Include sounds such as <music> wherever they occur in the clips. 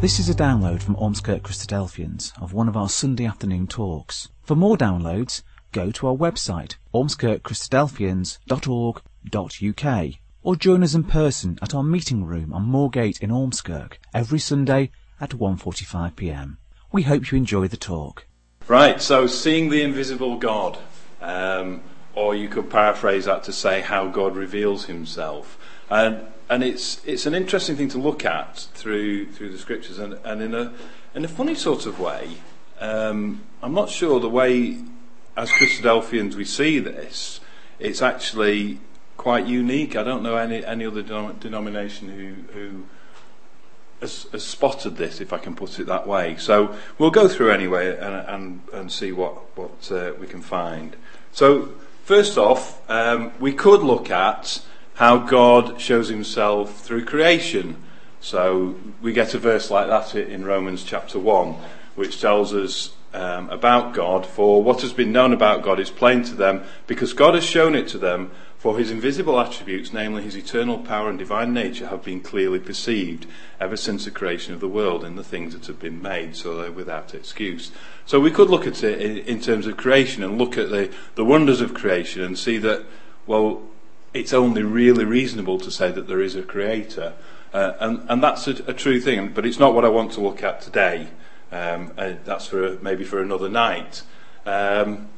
This is a download from Ormskirk Christadelphians of one of our Sunday afternoon talks. For more downloads, go to our website ormskirkchristadelphians.org.uk or join us in person at our meeting room on Moorgate in Ormskirk every Sunday at 1.45pm. We hope you enjoy the talk. Right, so seeing the invisible God, um, or you could paraphrase that to say how God reveals himself. And and it's it's an interesting thing to look at through through the scriptures, and, and in a in a funny sort of way. Um, I'm not sure the way as Christadelphians we see this. It's actually quite unique. I don't know any any other denomination who who has, has, spotted this, if I can put it that way. So we'll go through anyway and and, and see what what uh, we can find. So first off, um, we could look at how God shows himself through creation. So we get a verse like that in Romans chapter 1, which tells us um, about God. For what has been known about God is plain to them, because God has shown it to them. For his invisible attributes, namely his eternal power and divine nature, have been clearly perceived ever since the creation of the world in the things that have been made, so they're without excuse. So we could look at it in terms of creation and look at the, the wonders of creation and see that, well, it's only really reasonable to say that there is a creator. Uh, and, and that's a, a, true thing, but it's not what I want to look at today. Um, that's for maybe for another night. Um,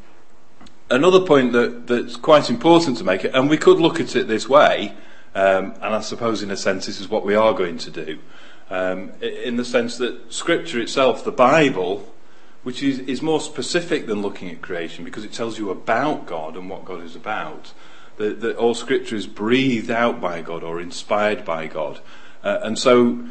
another point that, that's quite important to make, and we could look at it this way, um, and I suppose in a sense this is what we are going to do, um, in the sense that Scripture itself, the Bible, which is, is more specific than looking at creation because it tells you about God and what God is about that, that all scripture is breathed out by God or inspired by God. Uh, and so,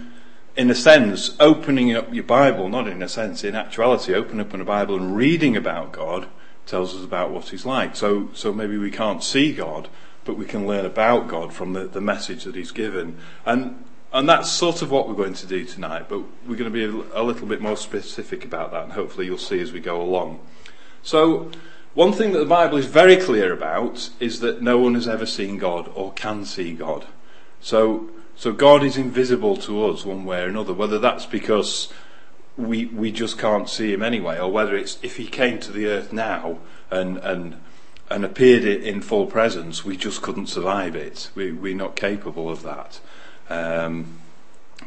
in a sense, opening up your Bible, not in a sense, in actuality, opening up a Bible and reading about God tells us about what He's like. So, so maybe we can't see God, but we can learn about God from the, the message that He's given. And, and that's sort of what we're going to do tonight, but we're going to be a, a little bit more specific about that, and hopefully you'll see as we go along. So, one thing that the Bible is very clear about is that no one has ever seen God or can see God. So, so God is invisible to us one way or another, whether that's because we, we just can't see him anyway, or whether it's if he came to the earth now and, and, and appeared in full presence, we just couldn't survive it. We, we're not capable of that. Um,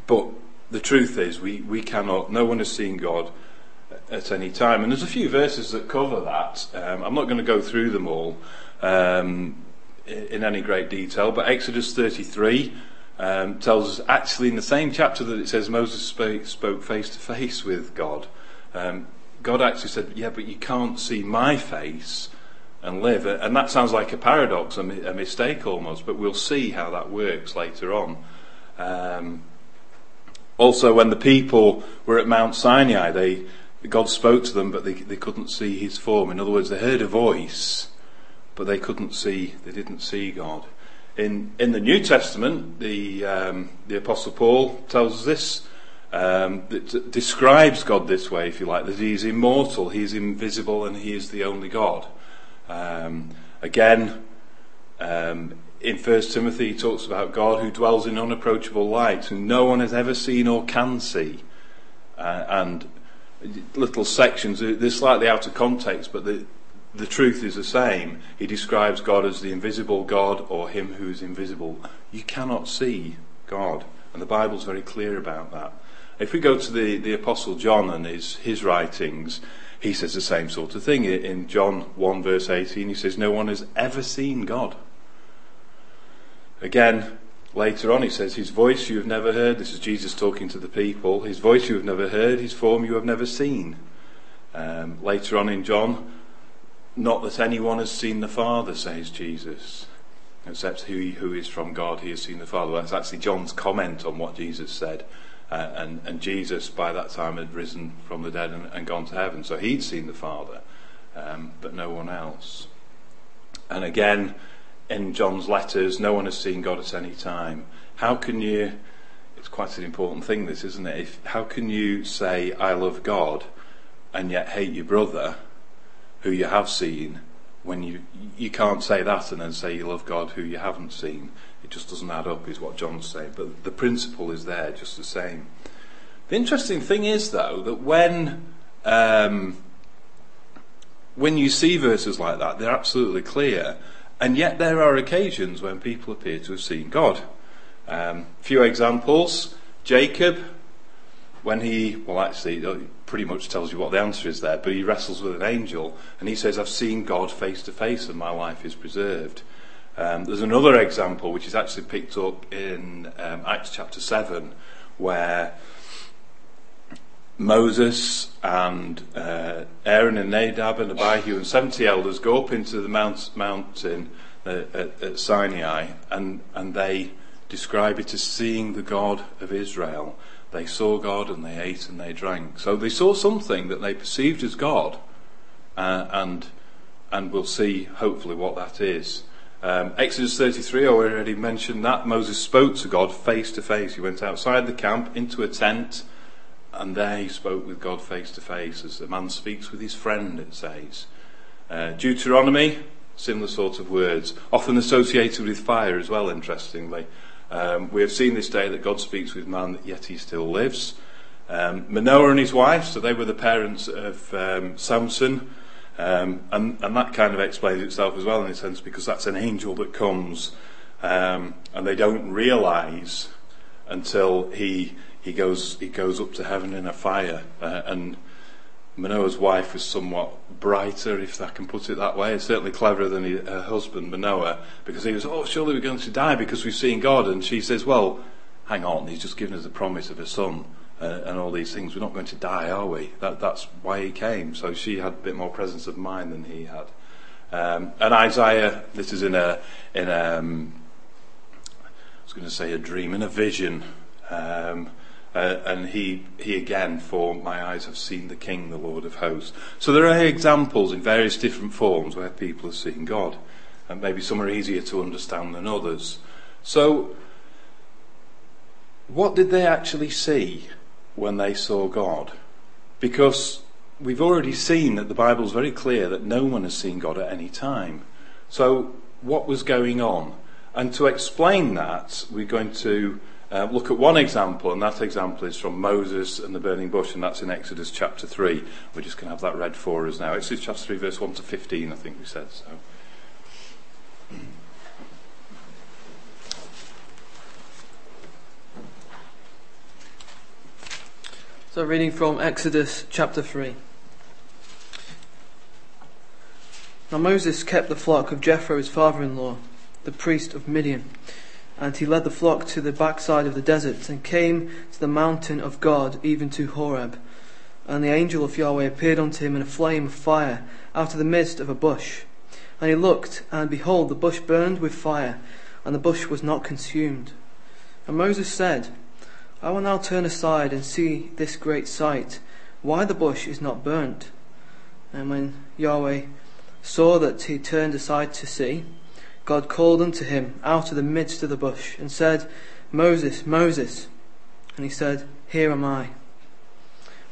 but the truth is, we, we cannot, no one has seen God at any time. And there's a few verses that cover that. Um, I'm not going to go through them all um, in any great detail, but Exodus 33 um, tells us actually in the same chapter that it says Moses spoke, spoke face to face with God. Um, God actually said, Yeah, but you can't see my face and live. And that sounds like a paradox, a, a mistake almost, but we'll see how that works later on. Um, also, when the people were at Mount Sinai, they God spoke to them, but they, they couldn't see his form. In other words, they heard a voice, but they couldn't see, they didn't see God. In, in the New Testament, the, um, the Apostle Paul tells us this, um, that describes God this way, if you like, that he is immortal, he is invisible, and he is the only God. Um, again, um, in 1 Timothy, he talks about God who dwells in unapproachable light, who no one has ever seen or can see. Uh, and little sections. They're slightly out of context, but the, the truth is the same. He describes God as the invisible God or Him who is invisible. You cannot see God, and the Bible's very clear about that. If we go to the, the Apostle John and his, his writings, he says the same sort of thing. In John 1, verse 18, he says, No one has ever seen God. Again, Later on, he says, His voice you have never heard. This is Jesus talking to the people. His voice you have never heard, His form you have never seen. Um, later on in John, not that anyone has seen the Father, says Jesus, except he who is from God, he has seen the Father. That's actually John's comment on what Jesus said. Uh, and, and, Jesus, by that time, had risen from the dead and, and gone to heaven. So he'd seen the Father, um, but no one else. And again, in John's letters, no one has seen God at any time. How can you, it's quite an important thing, this, isn't it? If, how can you say, I love God, and yet hate your brother, who you have seen, when you, you can't say that and then say you love God, who you haven't seen? It just doesn't add up, is what John's saying. But the principle is there just the same. The interesting thing is, though, that when um, when you see verses like that, they're absolutely clear, and yet there are occasions when people appear to have seen God. Um, few examples: Jacob, when he well, actually, uh, pretty much tells you what the answer is there, but he wrestles with an angel, and he says, "I've seen God face to face, and my life is preserved." Um, there's another example which is actually picked up in um, Acts chapter 7 where Moses and uh, Aaron and Nadab and Abihu and 70 elders go up into the mount, mountain uh, at, at Sinai and, and they describe it as seeing the God of Israel. They saw God and they ate and they drank. So they saw something that they perceived as God, uh, and and we'll see hopefully what that is. Um, Exodus 33, I already mentioned that. Moses spoke to God face to face. He went outside the camp into a tent, and there he spoke with God face to face, as a man speaks with his friend, it says. Uh, Deuteronomy, similar sort of words, often associated with fire as well, interestingly. Um, we have seen this day that God speaks with man, yet he still lives. Um, Manoah and his wife, so they were the parents of um, Samson. Um, and, and that kind of explains itself as well in a sense because that's an angel that comes um, and they don't realize until he he goes he goes up to heaven in a fire uh, and Manoah's wife was somewhat brighter, if I can put it that way, certainly cleverer than he, her husband Manoah, because he was, oh, surely we're going to die because we've seen God. And she says, well, hang on, he's just given us the promise of a son uh, and all these things. We're not going to die, are we? That, that's why he came. So she had a bit more presence of mind than he had. Um, and Isaiah, this is in a, in a, um, I was going to say a dream, in a vision. Um, uh, and he, he again, for my eyes have seen the King, the Lord of hosts. So there are examples in various different forms where people have seen God. And maybe some are easier to understand than others. So, what did they actually see? when they saw God. Because we've already seen that the Bible is very clear that no one has seen God at any time. So, what was going on? And to explain that, we're going to uh, look at one example, and that example is from Moses and the burning bush, and that's in Exodus chapter 3. We're just going to have that read for us now. Exodus chapter 3, verse 1 to 15, I think we said so. So, reading from Exodus chapter 3. Now Moses kept the flock of Jethro, his father in law, the priest of Midian. And he led the flock to the backside of the desert and came to the mountain of God, even to Horeb. And the angel of Yahweh appeared unto him in a flame of fire out of the midst of a bush. And he looked, and behold, the bush burned with fire, and the bush was not consumed. And Moses said, I will now turn aside and see this great sight, why the bush is not burnt. And when Yahweh saw that he turned aside to see, God called unto him out of the midst of the bush, and said, Moses, Moses. And he said, Here am I.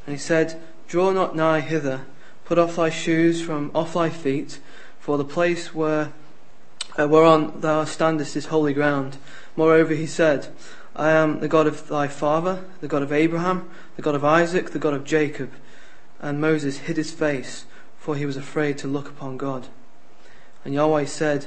And he said, Draw not nigh hither, put off thy shoes from off thy feet, for the place where uh, whereon thou standest is holy ground. Moreover, he said, I am the God of thy father, the God of Abraham, the God of Isaac, the God of Jacob. And Moses hid his face, for he was afraid to look upon God. And Yahweh said,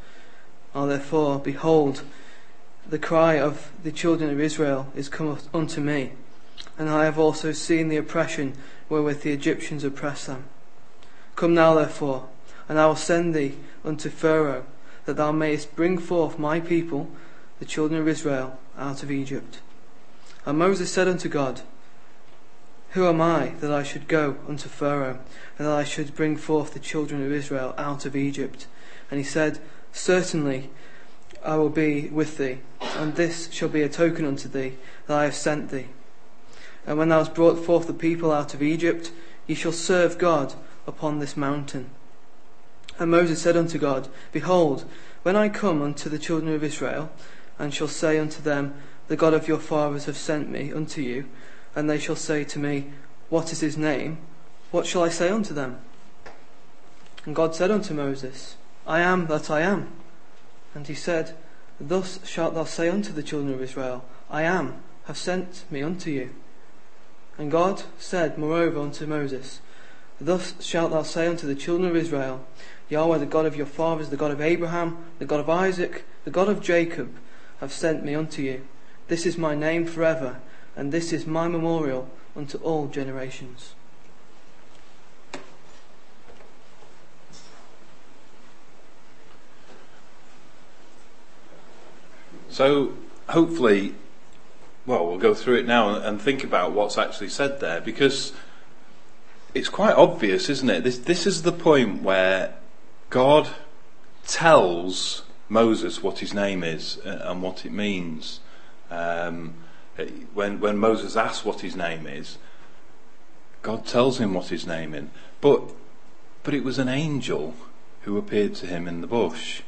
Now therefore, behold, the cry of the children of Israel is come unto me, and I have also seen the oppression wherewith the Egyptians oppress them. Come now therefore, and I will send thee unto Pharaoh, that thou mayest bring forth my people, the children of Israel, out of Egypt. And Moses said unto God, Who am I that I should go unto Pharaoh, and that I should bring forth the children of Israel out of Egypt? And he said, Certainly I will be with thee, and this shall be a token unto thee that I have sent thee. And when thou hast brought forth the people out of Egypt, ye shall serve God upon this mountain. And Moses said unto God, Behold, when I come unto the children of Israel, and shall say unto them, The God of your fathers hath sent me unto you, and they shall say to me, What is his name? What shall I say unto them? And God said unto Moses, I am that I am. And he said, Thus shalt thou say unto the children of Israel, I am, have sent me unto you. And God said moreover unto Moses, Thus shalt thou say unto the children of Israel, Yahweh, the God of your fathers, the God of Abraham, the God of Isaac, the God of Jacob, have sent me unto you. This is my name forever, and this is my memorial unto all generations. So, hopefully, well, we'll go through it now and think about what's actually said there because it's quite obvious, isn't it? This, this is the point where God tells Moses what his name is uh, and what it means. Um, when, when Moses asks what his name is, God tells him what his name is. But, but it was an angel who appeared to him in the bush.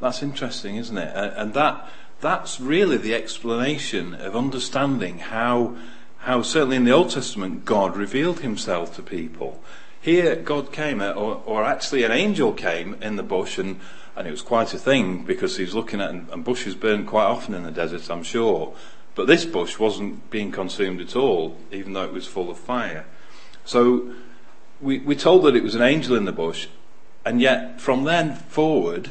That's interesting, isn't it? And that that's really the explanation of understanding how, how certainly in the Old Testament God revealed himself to people. Here, God came, or, or actually an angel came in the bush, and, and it was quite a thing because he was looking at, and bushes burn quite often in the desert, I'm sure. But this bush wasn't being consumed at all, even though it was full of fire. So we, we're told that it was an angel in the bush, and yet from then forward,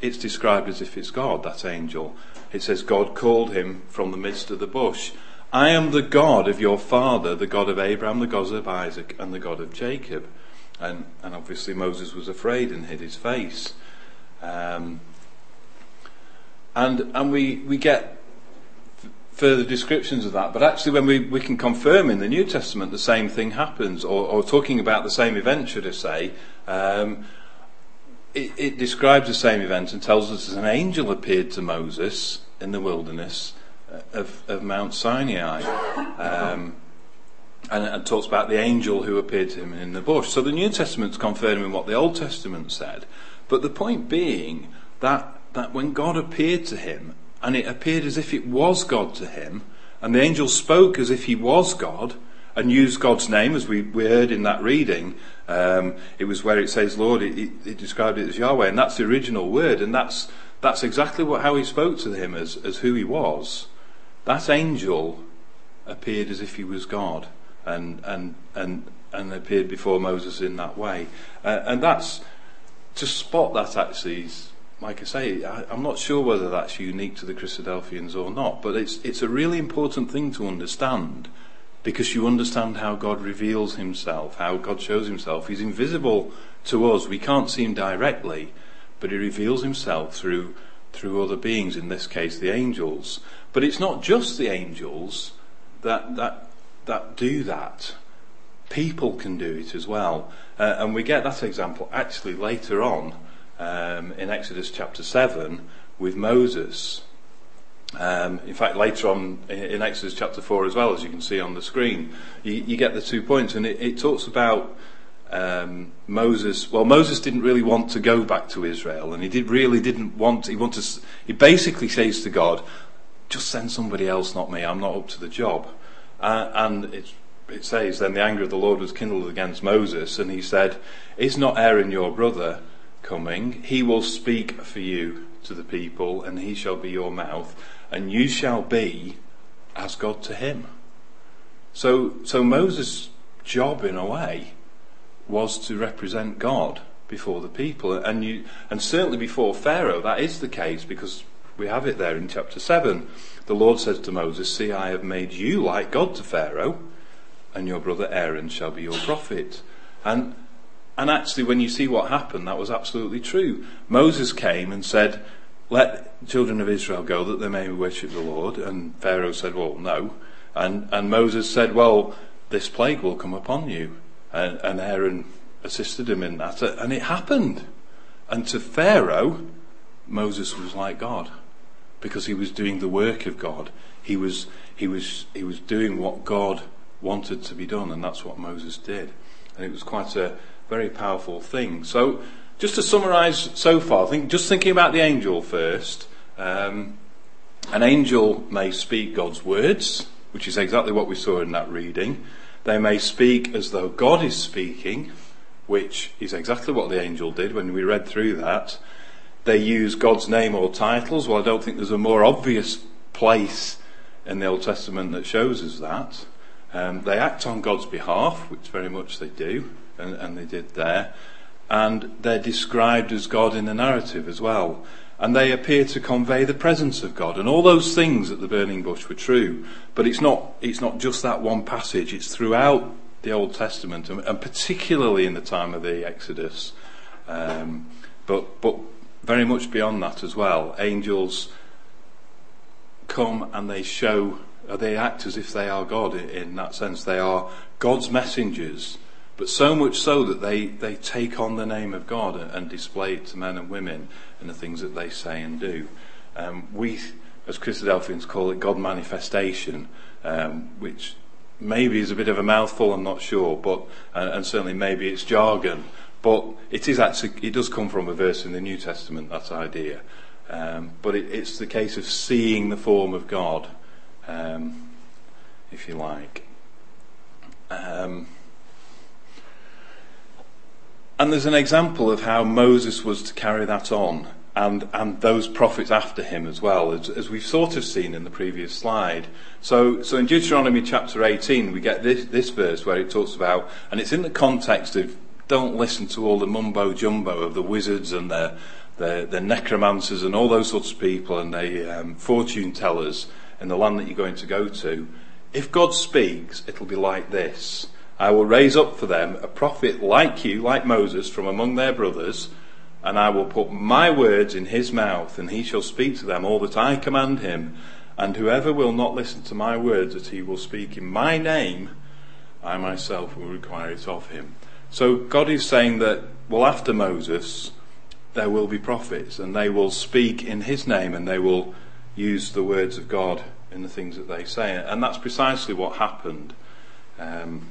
it's described as if it's God, that angel it says, God called him from the midst of the bush. I am the God of your father, the God of Abraham, the God of Isaac, and the God of Jacob. And, and obviously Moses was afraid and hid his face. Um, and and we, we get further descriptions of that, but actually, when we, we can confirm in the New Testament the same thing happens, or, or talking about the same event, should I say, um, it, it, describes the same event and tells us that an angel appeared to Moses in the wilderness uh, of, of Mount Sinai. Um, and, talks about the angel who appeared to him in the bush. So the New Testament's confirming what the Old Testament said. But the point being that, that when God appeared to him, and it appeared as if it was God to him, and the angel spoke as if he was God, and used God's name, as we, we heard in that reading, um, it was where it says Lord, it, described it as Yahweh, and that's the original word, and that's that's exactly what how he spoke to him as as who he was. That angel appeared as if he was God, and and and and appeared before Moses in that way, uh, and that's to spot that actually. Is, like I say, I, I'm not sure whether that's unique to the Christadelphians or not, but it's it's a really important thing to understand because you understand how God reveals himself, how God shows himself. He's invisible to us. We can't see him directly, but he reveals himself through through other beings, in this case the angels. But it's not just the angels that that that do that. People can do it as well. Uh, and we get that example actually later on um, in Exodus chapter 7 with Moses. Um, in fact, later on in Exodus chapter 4 as well, as you can see on the screen, you, you get the two points. And it, it talks about um, Moses. Well, Moses didn't really want to go back to Israel, and he did really didn't want. He wanted. He basically says to God, "Just send somebody else, not me. I'm not up to the job." Uh, and it, it says, then the anger of the Lord was kindled against Moses, and he said, "Is not Aaron your brother coming? He will speak for you to the people, and he shall be your mouth." And you shall be as God to him. So, so Moses' job, in a way, was to represent God before the people, and you, and certainly before Pharaoh. That is the case because we have it there in chapter seven. The Lord says to Moses, "See, I have made you like God to Pharaoh, and your brother Aaron shall be your prophet." And and actually, when you see what happened, that was absolutely true. Moses came and said, let children of Israel go that they may worship the Lord. And Pharaoh said, well, no. And, and Moses said, well, this plague will come upon you. And, and Aaron assisted him in that. And it happened. And to Pharaoh, Moses was like God because he was doing the work of God. He was, he was, he was doing what God wanted to be done, and that's what Moses did. And it was quite a very powerful thing. So, just to summarise so far, think, just thinking about the angel first. Um, an angel may speak God's words, which is exactly what we saw in that reading. They may speak as though God is speaking, which is exactly what the angel did when we read through that. They use God's name or titles. Well, I don't think there's a more obvious place in the Old Testament that shows us that. Um, they act on God's behalf, which very much they do, and, and they did there. And they're described as God in the narrative as well. And they appear to convey the presence of God. And all those things at the burning bush were true. But it's not, it's not just that one passage, it's throughout the Old Testament, and, and particularly in the time of the Exodus. Um, but, but very much beyond that as well. Angels come and they show, they act as if they are God in that sense. They are God's messengers, but so much so that they, they take on the name of God and display it to men and women in the things that they say and do. Um, we, as Christadelphians, call it God manifestation, um, which maybe is a bit of a mouthful, I'm not sure, but uh, and certainly maybe it's jargon. But it is actually it does come from a verse in the New Testament that idea. Um, but it, it's the case of seeing the form of God, um, if you like. Um, and there's an example of how Moses was to carry that on, and, and those prophets after him as well, as, as we've sort of seen in the previous slide. So, so in Deuteronomy chapter 18, we get this, this verse where it talks about, and it's in the context of don't listen to all the mumbo jumbo of the wizards and the the, the necromancers and all those sorts of people and the um, fortune tellers in the land that you're going to go to, if God speaks, it'll be like this. I will raise up for them a prophet like you, like Moses, from among their brothers, and I will put my words in his mouth, and he shall speak to them all that I command him. And whoever will not listen to my words that he will speak in my name, I myself will require it of him. So God is saying that, well, after Moses, there will be prophets, and they will speak in his name, and they will use the words of God in the things that they say. And that's precisely what happened. Um,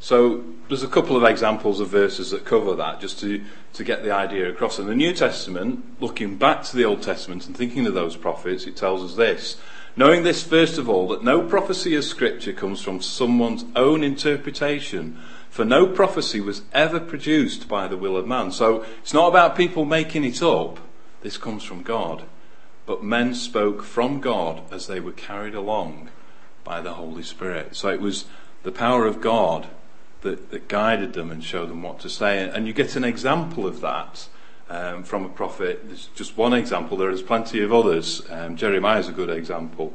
so there's a couple of examples of verses that cover that, just to, to get the idea across. In the New Testament, looking back to the Old Testament and thinking of those prophets, it tells us this. Knowing this, first of all, that no prophecy of Scripture comes from someone's own interpretation for no prophecy was ever produced by the will of man. So it's not about people making it up. This comes from God. But men spoke from God as they were carried along by the Holy Spirit. So it was the power of God that, that guided them and showed them what to say. And you get an example of that um, from a prophet. There's just one example. There is plenty of others. Um, Jeremiah is a good example.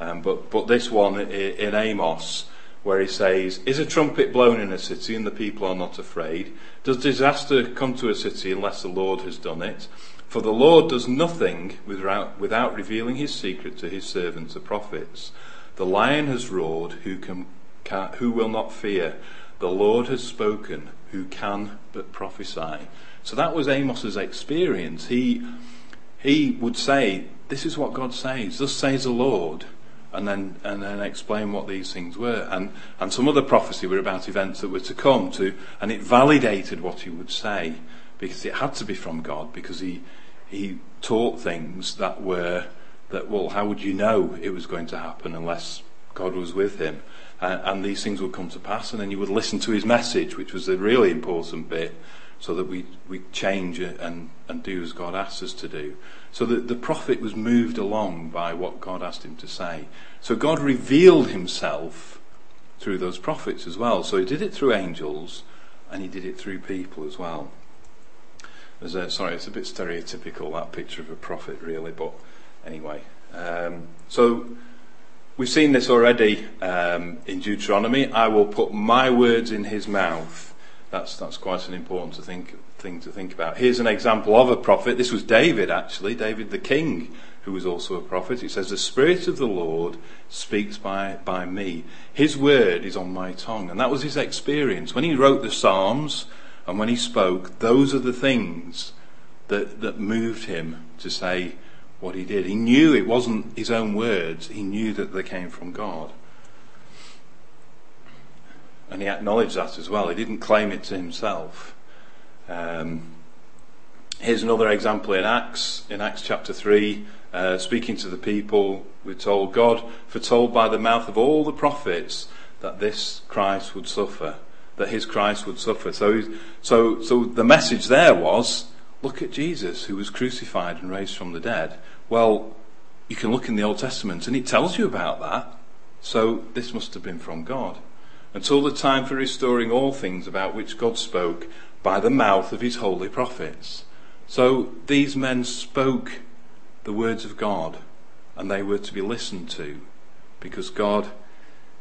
Um, but, but this one in Amos where he says, Is a trumpet blown in a city and the people are not afraid? Does disaster come to a city unless the Lord has done it? For the Lord does nothing without, without revealing his secret to his servants, the prophets. The lion has roared, who, can, can, who will not fear? The Lord has spoken, who can but prophesy? So that was Amos's experience. He, he would say, This is what God says. Thus says the Lord and then and then explain what these things were. And and some other prophecy were about events that were to come to, and it validated what he would say because it had to be from God because he he taught things that were that well how would you know it was going to happen unless God was with him. Uh, and these things would come to pass, and then you would listen to his message, which was the really important bit, so that we, we change and, and do as God asks us to do. So that the prophet was moved along by what God asked him to say. So God revealed himself through those prophets as well. So he did it through angels and he did it through people as well. A, sorry, it's a bit stereotypical that picture of a prophet, really, but anyway. Um, so we've seen this already um, in Deuteronomy. I will put my words in his mouth. That's that's quite an important to think thing to think about. Here's an example of a prophet. This was David, actually, David the king, who was also a prophet. He says, The Spirit of the Lord speaks by, by me. His word is on my tongue. And that was his experience. When he wrote the Psalms and when he spoke, those are the things that, that moved him to say what he did. He knew it wasn't his own words, he knew that they came from God. And he acknowledged that as well. He didn't claim it to himself. Um, here's another example in Acts, in Acts chapter 3, uh, speaking to the people, we're told, God foretold by the mouth of all the prophets that this Christ would suffer, that his Christ would suffer. So, so, so the message there was, look at Jesus who was crucified and raised from the dead. Well, you can look in the Old Testament and it tells you about that. So this must have been from God. Until the time for restoring all things about which God spoke by the mouth of his holy prophets. So these men spoke the words of God and they were to be listened to because God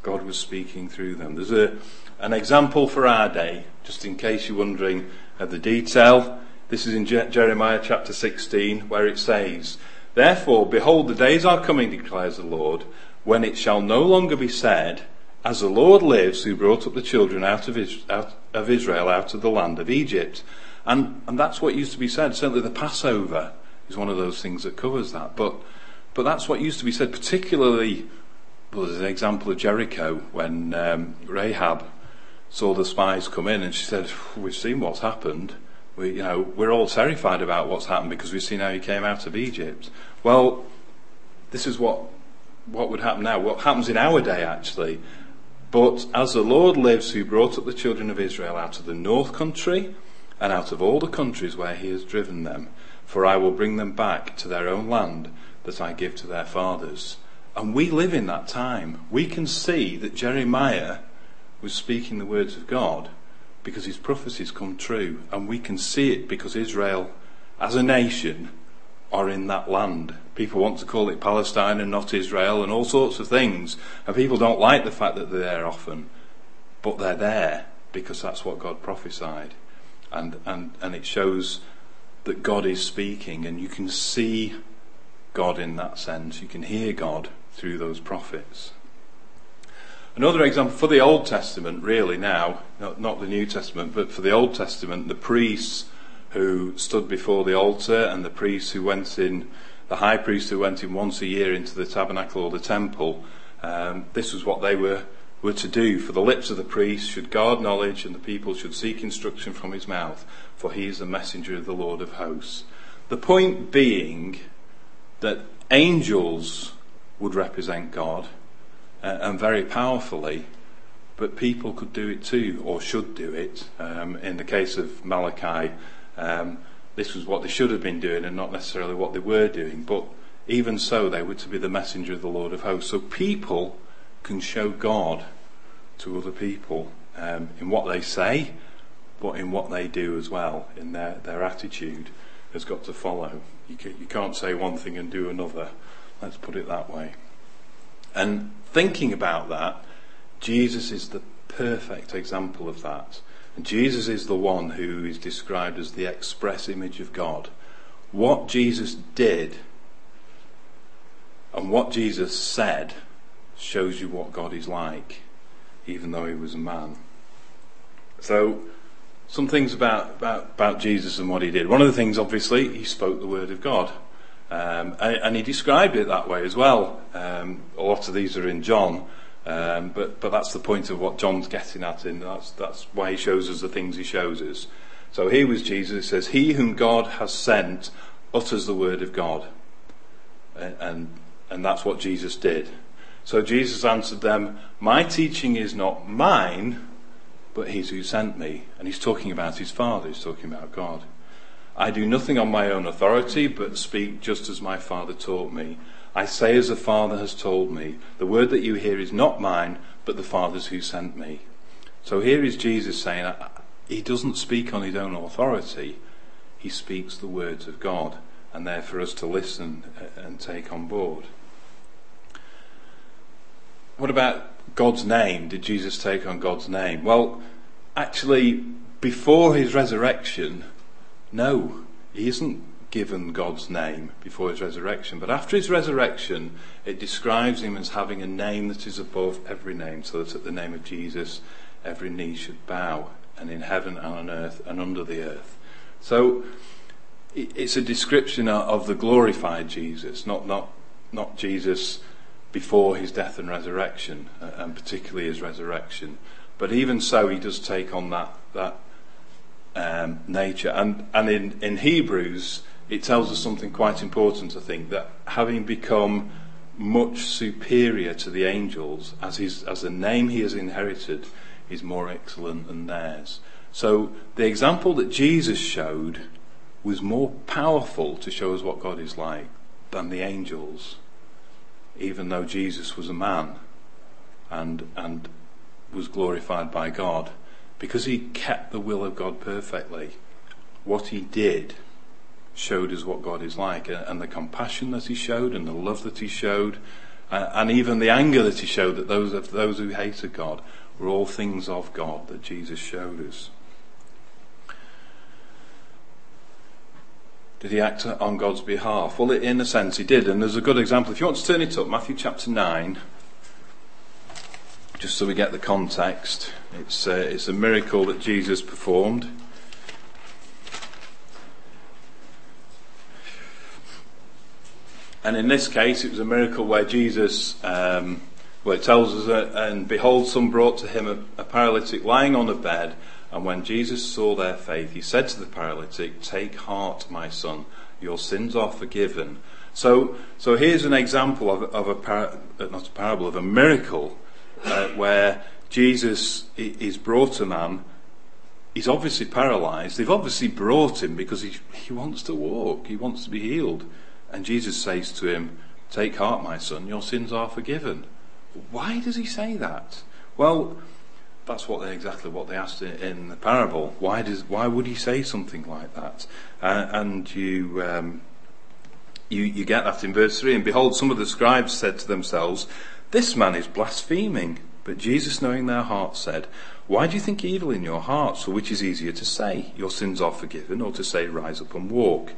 God was speaking through them. There's a, an example for our day, just in case you're wondering of the detail. This is in Je- Jeremiah chapter 16, where it says, Therefore, behold, the days are coming, declares the Lord, when it shall no longer be said, As the Lord lives, who brought up the children out of, Is- out of Israel out of the land of Egypt. And, and that's what used to be said. Certainly the Passover is one of those things that covers that. But, but that's what used to be said, particularly well, there's an example of Jericho when um, Rahab saw the spies come in and she said, "We've seen what's happened. We, you know, we're all terrified about what's happened because we've seen how he came out of Egypt." Well, this is what what would happen now. What happens in our day, actually. But as the Lord lives, who brought up the children of Israel out of the north country and out of all the countries where He has driven them, for I will bring them back to their own land that I give to their fathers. And we live in that time. We can see that Jeremiah was speaking the words of God because his prophecies come true. And we can see it because Israel, as a nation, are in that land. People want to call it Palestine and not Israel and all sorts of things. And people don't like the fact that they're there often. But they're there because that's what God prophesied. And, and, and it shows that God is speaking and you can see God in that sense. You can hear God through those prophets. Another example for the Old Testament, really now, not, not the New Testament, but for the Old Testament, the priests who stood before the altar and the priests who went in, the high priest who went in once a year into the tabernacle or the temple, um, this was what they were, were to do. For the lips of the priest should guard knowledge and the people should seek instruction from his mouth, for he is the messenger of the Lord of hosts. The point being that angels would represent God, and very powerfully, but people could do it too, or should do it. Um, in the case of Malachi, um, this was what they should have been doing and not necessarily what they were doing, but even so, they were to be the messenger of the Lord of hosts. So people can show God to other people um, in what they say, but in what they do as well, in their, their attitude has got to follow. You can't say one thing and do another. Let's put it that way. And thinking about that, Jesus is the perfect example of that. And Jesus is the one who is described as the express image of God. What Jesus did and what Jesus said shows you what God is like, even though he was a man. So, some things about, about, about Jesus and what he did. One of the things, obviously, he spoke the word of God. Um, and, and, he described it that way as well. Um, a lot of these are in John, um, but, but that's the point of what John's getting at, and that's, that's why he shows us the things he shows us. So here was Jesus, says, He whom God has sent utters the word of God. And, and, and that's what Jesus did. So Jesus answered them, My teaching is not mine, but his who sent me. And he's talking about his Father, he's talking about God. I do nothing on my own authority, but speak just as my Father taught me. I say as the Father has told me. The word that you hear is not mine, but the Father's who sent me. So here is Jesus saying, uh, he doesn't speak on his own authority, he speaks the words of God, and they're for us to listen uh, and take on board. What about God's name? Did Jesus take on God's name? Well, actually, before his resurrection, no, he isn't given God's name before his resurrection. But after his resurrection, it describes him as having a name that is above every name, so that at the name of Jesus, every knee should bow, and in heaven and on earth and under the earth. So, it's a description of the glorified Jesus, not, not, not Jesus before his death and resurrection, and particularly his resurrection. But even so, he does take on that, that um, nature. And, and in, in Hebrews, it tells us something quite important, I think, that having become much superior to the angels, as, his, as the name he has inherited is more excellent than theirs. So the example that Jesus showed was more powerful to show us what God is like than the angels, even though Jesus was a man and, and was glorified by God, because he kept the will of God perfectly. What he did showed us what God is like, uh, and the compassion that he showed, and the love that he showed, uh, and even the anger that he showed that those of those who hated God were all things of God that Jesus showed us. Did he act on God's behalf? Well, in a sense, he did. And there's a good example. If you want to turn it up, Matthew chapter 9, just so we get the context. It's, uh, it's a miracle that Jesus performed. And in this case, it was a miracle where Jesus, um, well, it tells us, that, and behold, some brought to him a, a paralytic lying on a bed and when Jesus saw their faith, he said to the paralytic, Take heart, my son, your sins are forgiven. So, so here's an example of, of a, par, not a parable, of a miracle uh, where Jesus is brought a man. He's obviously paralyzed. They've obviously brought him because he, he wants to walk. He wants to be healed. And Jesus says to him, Take heart, my son, your sins are forgiven. Why does he say that? Well, that's what they, exactly what they asked in the parable. Why does why would he say something like that? Uh, and you, um, you you get that in verse three. And behold, some of the scribes said to themselves, "This man is blaspheming." But Jesus, knowing their hearts, said, "Why do you think evil in your hearts? For which is easier to say, Your sins are forgiven, or to say, Rise up and walk?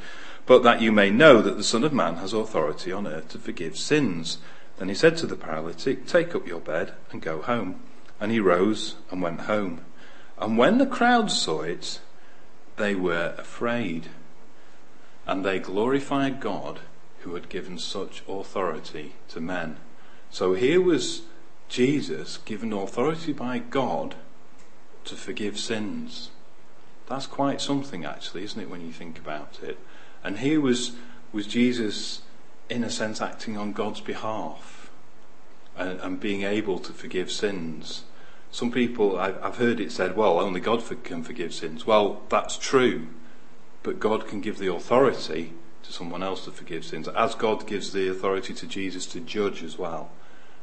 But that you may know that the Son of Man has authority on earth to forgive sins." Then he said to the paralytic, "Take up your bed and go home." And he rose and went home. And when the crowd saw it, they were afraid. And they glorified God who had given such authority to men. So here was Jesus given authority by God to forgive sins. That's quite something, actually, isn't it, when you think about it? And here was, was Jesus, in a sense, acting on God's behalf and, and being able to forgive sins. Some people, I've, I've heard it said, well, only God can forgive sins. Well, that's true, but God can give the authority to someone else to forgive sins, as God gives the authority to Jesus to judge as well,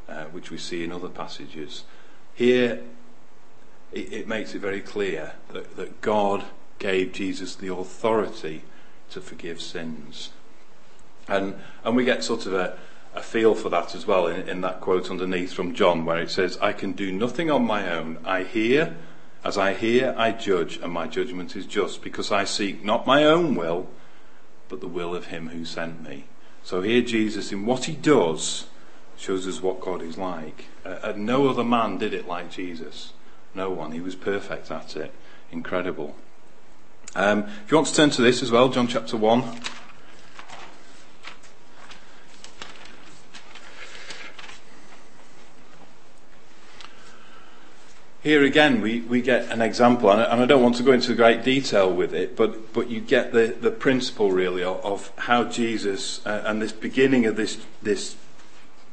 uh, which we see in other passages. Here, it, it makes it very clear that, that God gave Jesus the authority to forgive sins. And, and we get sort of a, a feel for that as well in, in that quote underneath from John, where it says, I can do nothing on my own. I hear, as I hear, I judge, and my judgment is just, because I seek not my own will, but the will of him who sent me. So here Jesus, in what he does, shows us what God is like. Uh, and no other man did it like Jesus. No one. He was perfect at it. Incredible. Um, if you want to turn to this as well, John chapter 1. Here again we, we get an example, and I, don't want to go into great detail with it, but, but you get the, the principle really of, of how Jesus uh, and this beginning of this, this,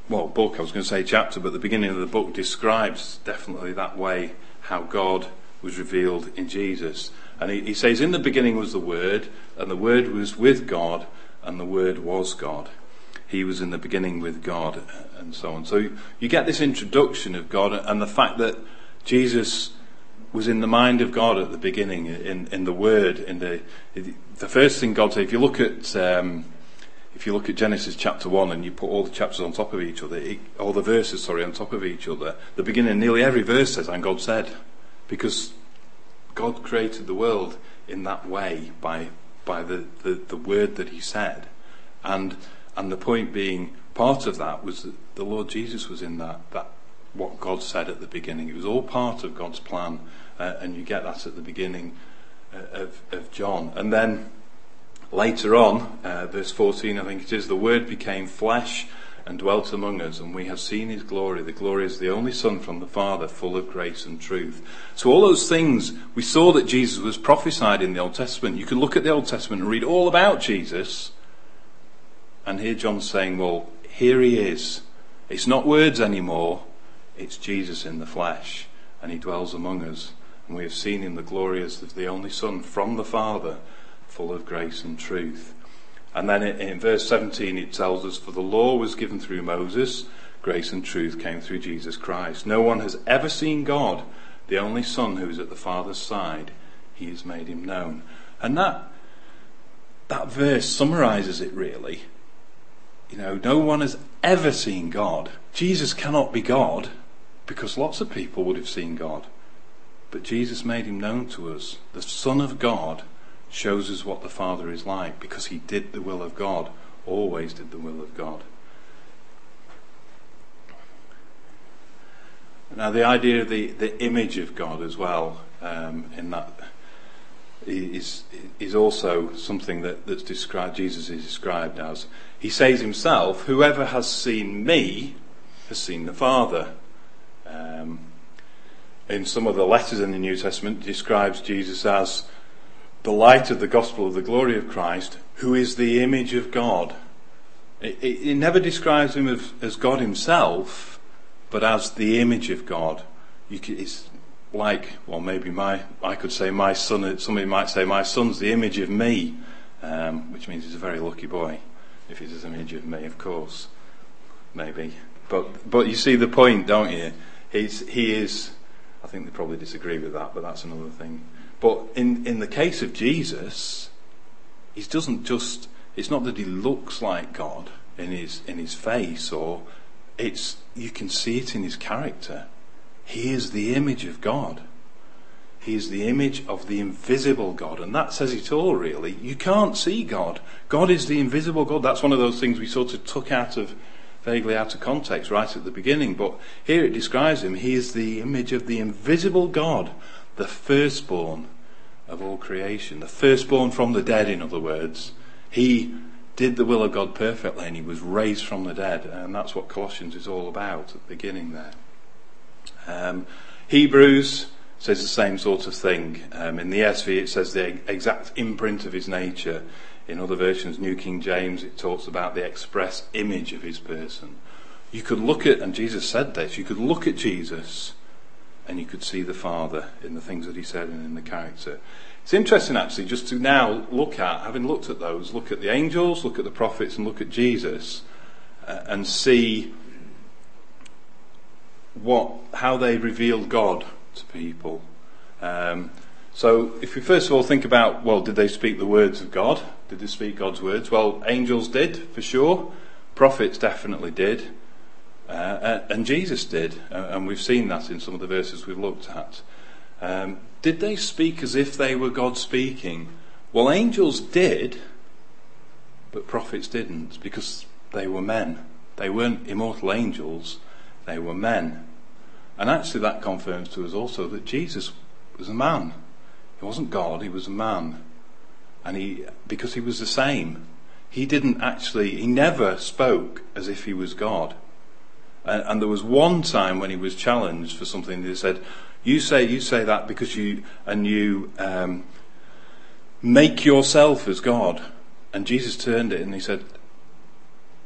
well, book, I was going to say chapter, but the beginning of the book describes definitely that way how God was revealed in Jesus. And he, he says, In the beginning was the Word, and the Word was with God, and the Word was God. He was in the beginning with God, and so on. So you get this introduction of God and the fact that Jesus was in the mind of God at the beginning, in, in the Word, in the the first thing God said. If you look at um, if you look at Genesis chapter one and you put all the chapters on top of each other, it, all the verses, sorry, on top of each other, the beginning, nearly every verse says, "And God said," because God created the world in that way by by the, the, the word that He said, and and the point being, part of that was that the Lord Jesus was in that that God said at the beginning. It was all part of God's plan, uh, and you get that at the beginning uh, of, of John. And then later on, uh, verse 14, I think it is, the Word became flesh and dwelt among us, and we have seen his glory. The glory is the only Son from the Father, full of grace and truth. So, all those things, we saw that Jesus was prophesied in the Old Testament. You can look at the Old Testament and read all about Jesus, and here John's saying, well, here he is. It's not words anymore, it's Jesus in the flesh, and he dwells among us. And we have seen him the glory as the only Son from the Father, full of grace and truth. And then in verse 17 it tells us, For the law was given through Moses, grace and truth came through Jesus Christ. No one has ever seen God, the only Son who is at the Father's side. He has made him known. And that, that verse summarizes it really. You know, no one has ever seen God. Jesus cannot be God because lots of people would have seen God. But Jesus made him known to us. The Son of God shows us what the Father is like because he did the will of God, always did the will of God. Now, the idea of the, the image of God as well, um, in that is, is also something that, that's described, Jesus is described as. He says himself, Whoever has seen me has seen the Father. Um, in some of the letters in the New Testament, describes Jesus as the light of the gospel of the glory of Christ, who is the image of God. It, it, it never describes him as, as, God himself, but as the image of God. Could, it's like, well, maybe my, I could say my son, somebody might say my son's the image of me, um, which means he's a very lucky boy, if he's an image of me, of course. Maybe. But, but you see the point, don't you? He's, he is, I think they probably disagree with that, but that's another thing. But in, in the case of Jesus, he doesn't just, it's not that he looks like God in his, in his face, or it's, you can see it in his character. He is the image of God. He is the image of the invisible God. And that says it all, really. You can't see God. God is the invisible God. That's one of those things we sort of took out of, vaguely out of context right at the beginning. But here it describes him. He is the image of the invisible God the firstborn of all creation, the firstborn from the dead, in other words. He did the will of God perfectly and he was raised from the dead, and that's what Colossians is all about at the beginning there. Um, Hebrews says the same sort of thing. Um, in the ESV, it says the exact imprint of his nature. In other versions, New King James, it talks about the express image of his person. You could look at, and Jesus said this, you could look at Jesus and you could see the Father in the things that he said and in the character. It's interesting actually just to now look at, having looked at those, look at the angels, look at the prophets, and look at Jesus, uh, and see what how they revealed God to people. Um, so, if we first of all think about, well, did they speak the words of God? Did they speak God's words? Well, angels did, for sure. Prophets definitely did. Uh, and Jesus did, uh, and we've seen that in some of the verses we've looked at. Um, did they speak as if they were God speaking? Well, angels did, but prophets didn't, because they were men. They weren't immortal angels, they were men. And actually, that confirms to us also that Jesus was a man. He wasn't God, he was a man. And he, because he was the same, he didn't actually, he never spoke as if he was God. And, and, there was one time when he was challenged for something. They said, "You say you say that because you and you um, make yourself as God." And Jesus turned it and he said,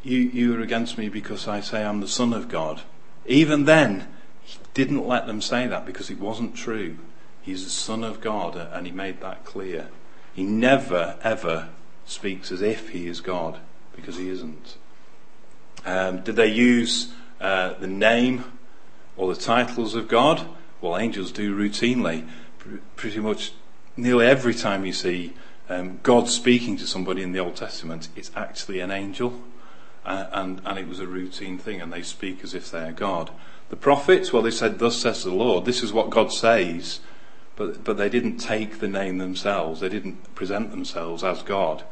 "You you are against me because I say I'm the Son of God." Even then, he didn't let them say that because it wasn't true. He's the Son of God, and he made that clear. He never ever speaks as if he is God because he isn't. Um, did they use uh, the name or the titles of God? Well, angels do routinely. pretty much nearly every time you see um, God speaking to somebody in the Old Testament, it's actually an angel. Uh, and, and it was a routine thing, and they speak as if they are God. The prophets, well, they said, Thus says the Lord. This is what God says. But, but they didn't take the name themselves. They didn't present themselves as God.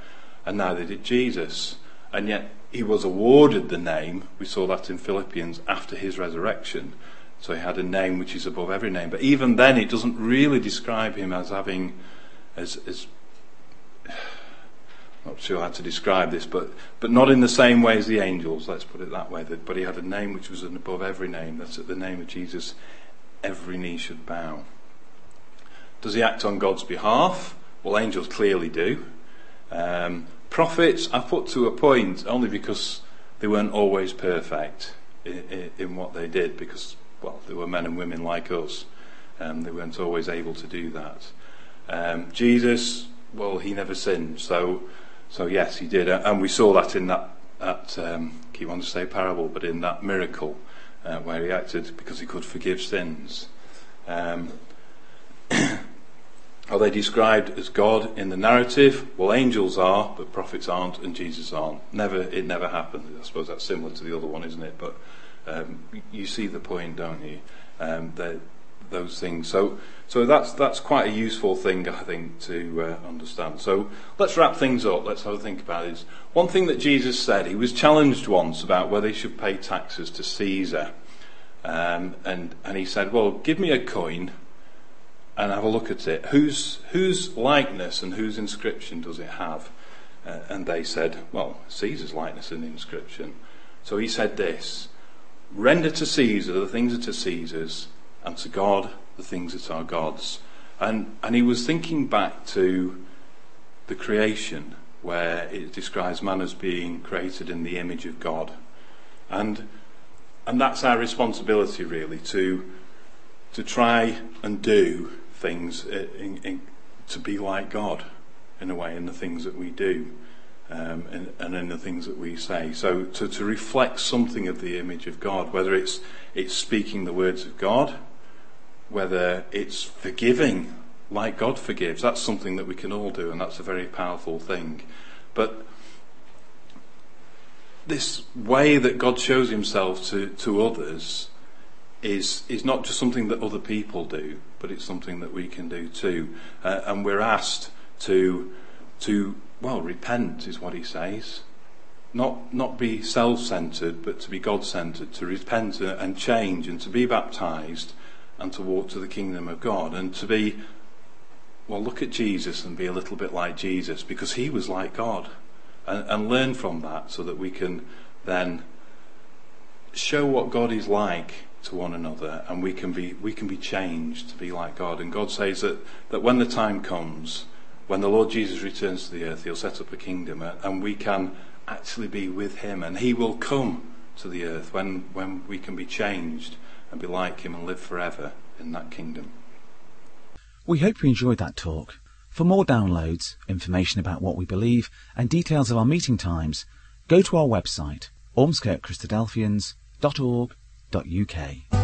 And neither did Jesus. And yet, he was awarded the name. We saw that in Philippians after his resurrection. So he had a name which is above every name. But even then, it doesn't really describe him as having, as, as <sighs> not sure how to describe this, but, but not in the same way as the angels, let's put it that way. But he had a name which was above every name. That's at the name of Jesus, every knee should bow. Does he act on God's behalf? Well, angels clearly do. Um, prophets, I put to a point only because they weren't always perfect in, in, in, what they did, because, well, they were men and women like us. Um, they weren't always able to do that. Um, Jesus, well, he never sinned, so so yes, he did, and we saw that in that that um, keep on to say parable, but in that miracle uh, where he acted because he could forgive sins. Um, <clears throat> are they described as God in the narrative? Well, angels are, but prophets aren't, and Jesus aren't. Never, it never happened. I suppose that's similar to the other one, isn't it? But um, you see the point, don't you? Um, those things. So, so that's that's quite a useful thing, I think, to uh, understand. So let's wrap things up. Let's have a think about it. One thing that Jesus said, he was challenged once about whether he should pay taxes to Caesar, um, and and he said, "Well, give me a coin." And have a look at it. Whose whose likeness and whose inscription does it have? Uh, and they said, "Well, Caesar's likeness and inscription." So he said this: "Render to Caesar the things that are Caesar's, and to God the things that are God's. And, and he was thinking back to the creation, where it describes man as being created in the image of God. And, and that's our responsibility, really, to, to try and do things in, in, to be like God, in a way, in the things that we do. Um, and, and, in the things that we say. So to, to reflect something of the image of God, whether it's it's speaking the words of God, whether it's forgiving like God forgives. That's something that we can all do, and that's a very powerful thing. But this way that God shows himself to, to others is, is not just something that other people do, but it's something that we can do too. Uh, and we're asked to, to, well, repent is what he says. Not, not be self centered, but to be God centered, to repent and change and to be baptized and to walk to the kingdom of God and to be, well, look at Jesus and be a little bit like Jesus because he was like God and, and learn from that so that we can then show what God is like to one another and we can be we can be changed to be like God and God says that that when the time comes when the Lord Jesus returns to the earth he'll set up a kingdom uh, and we can actually be with him and he will come to the earth when when we can be changed and be like him and live forever in that kingdom. We hope you enjoyed that talk. For more downloads, information about what we believe, and details of our meeting times, go to our website, ormskirkchristadelphians.org.uk.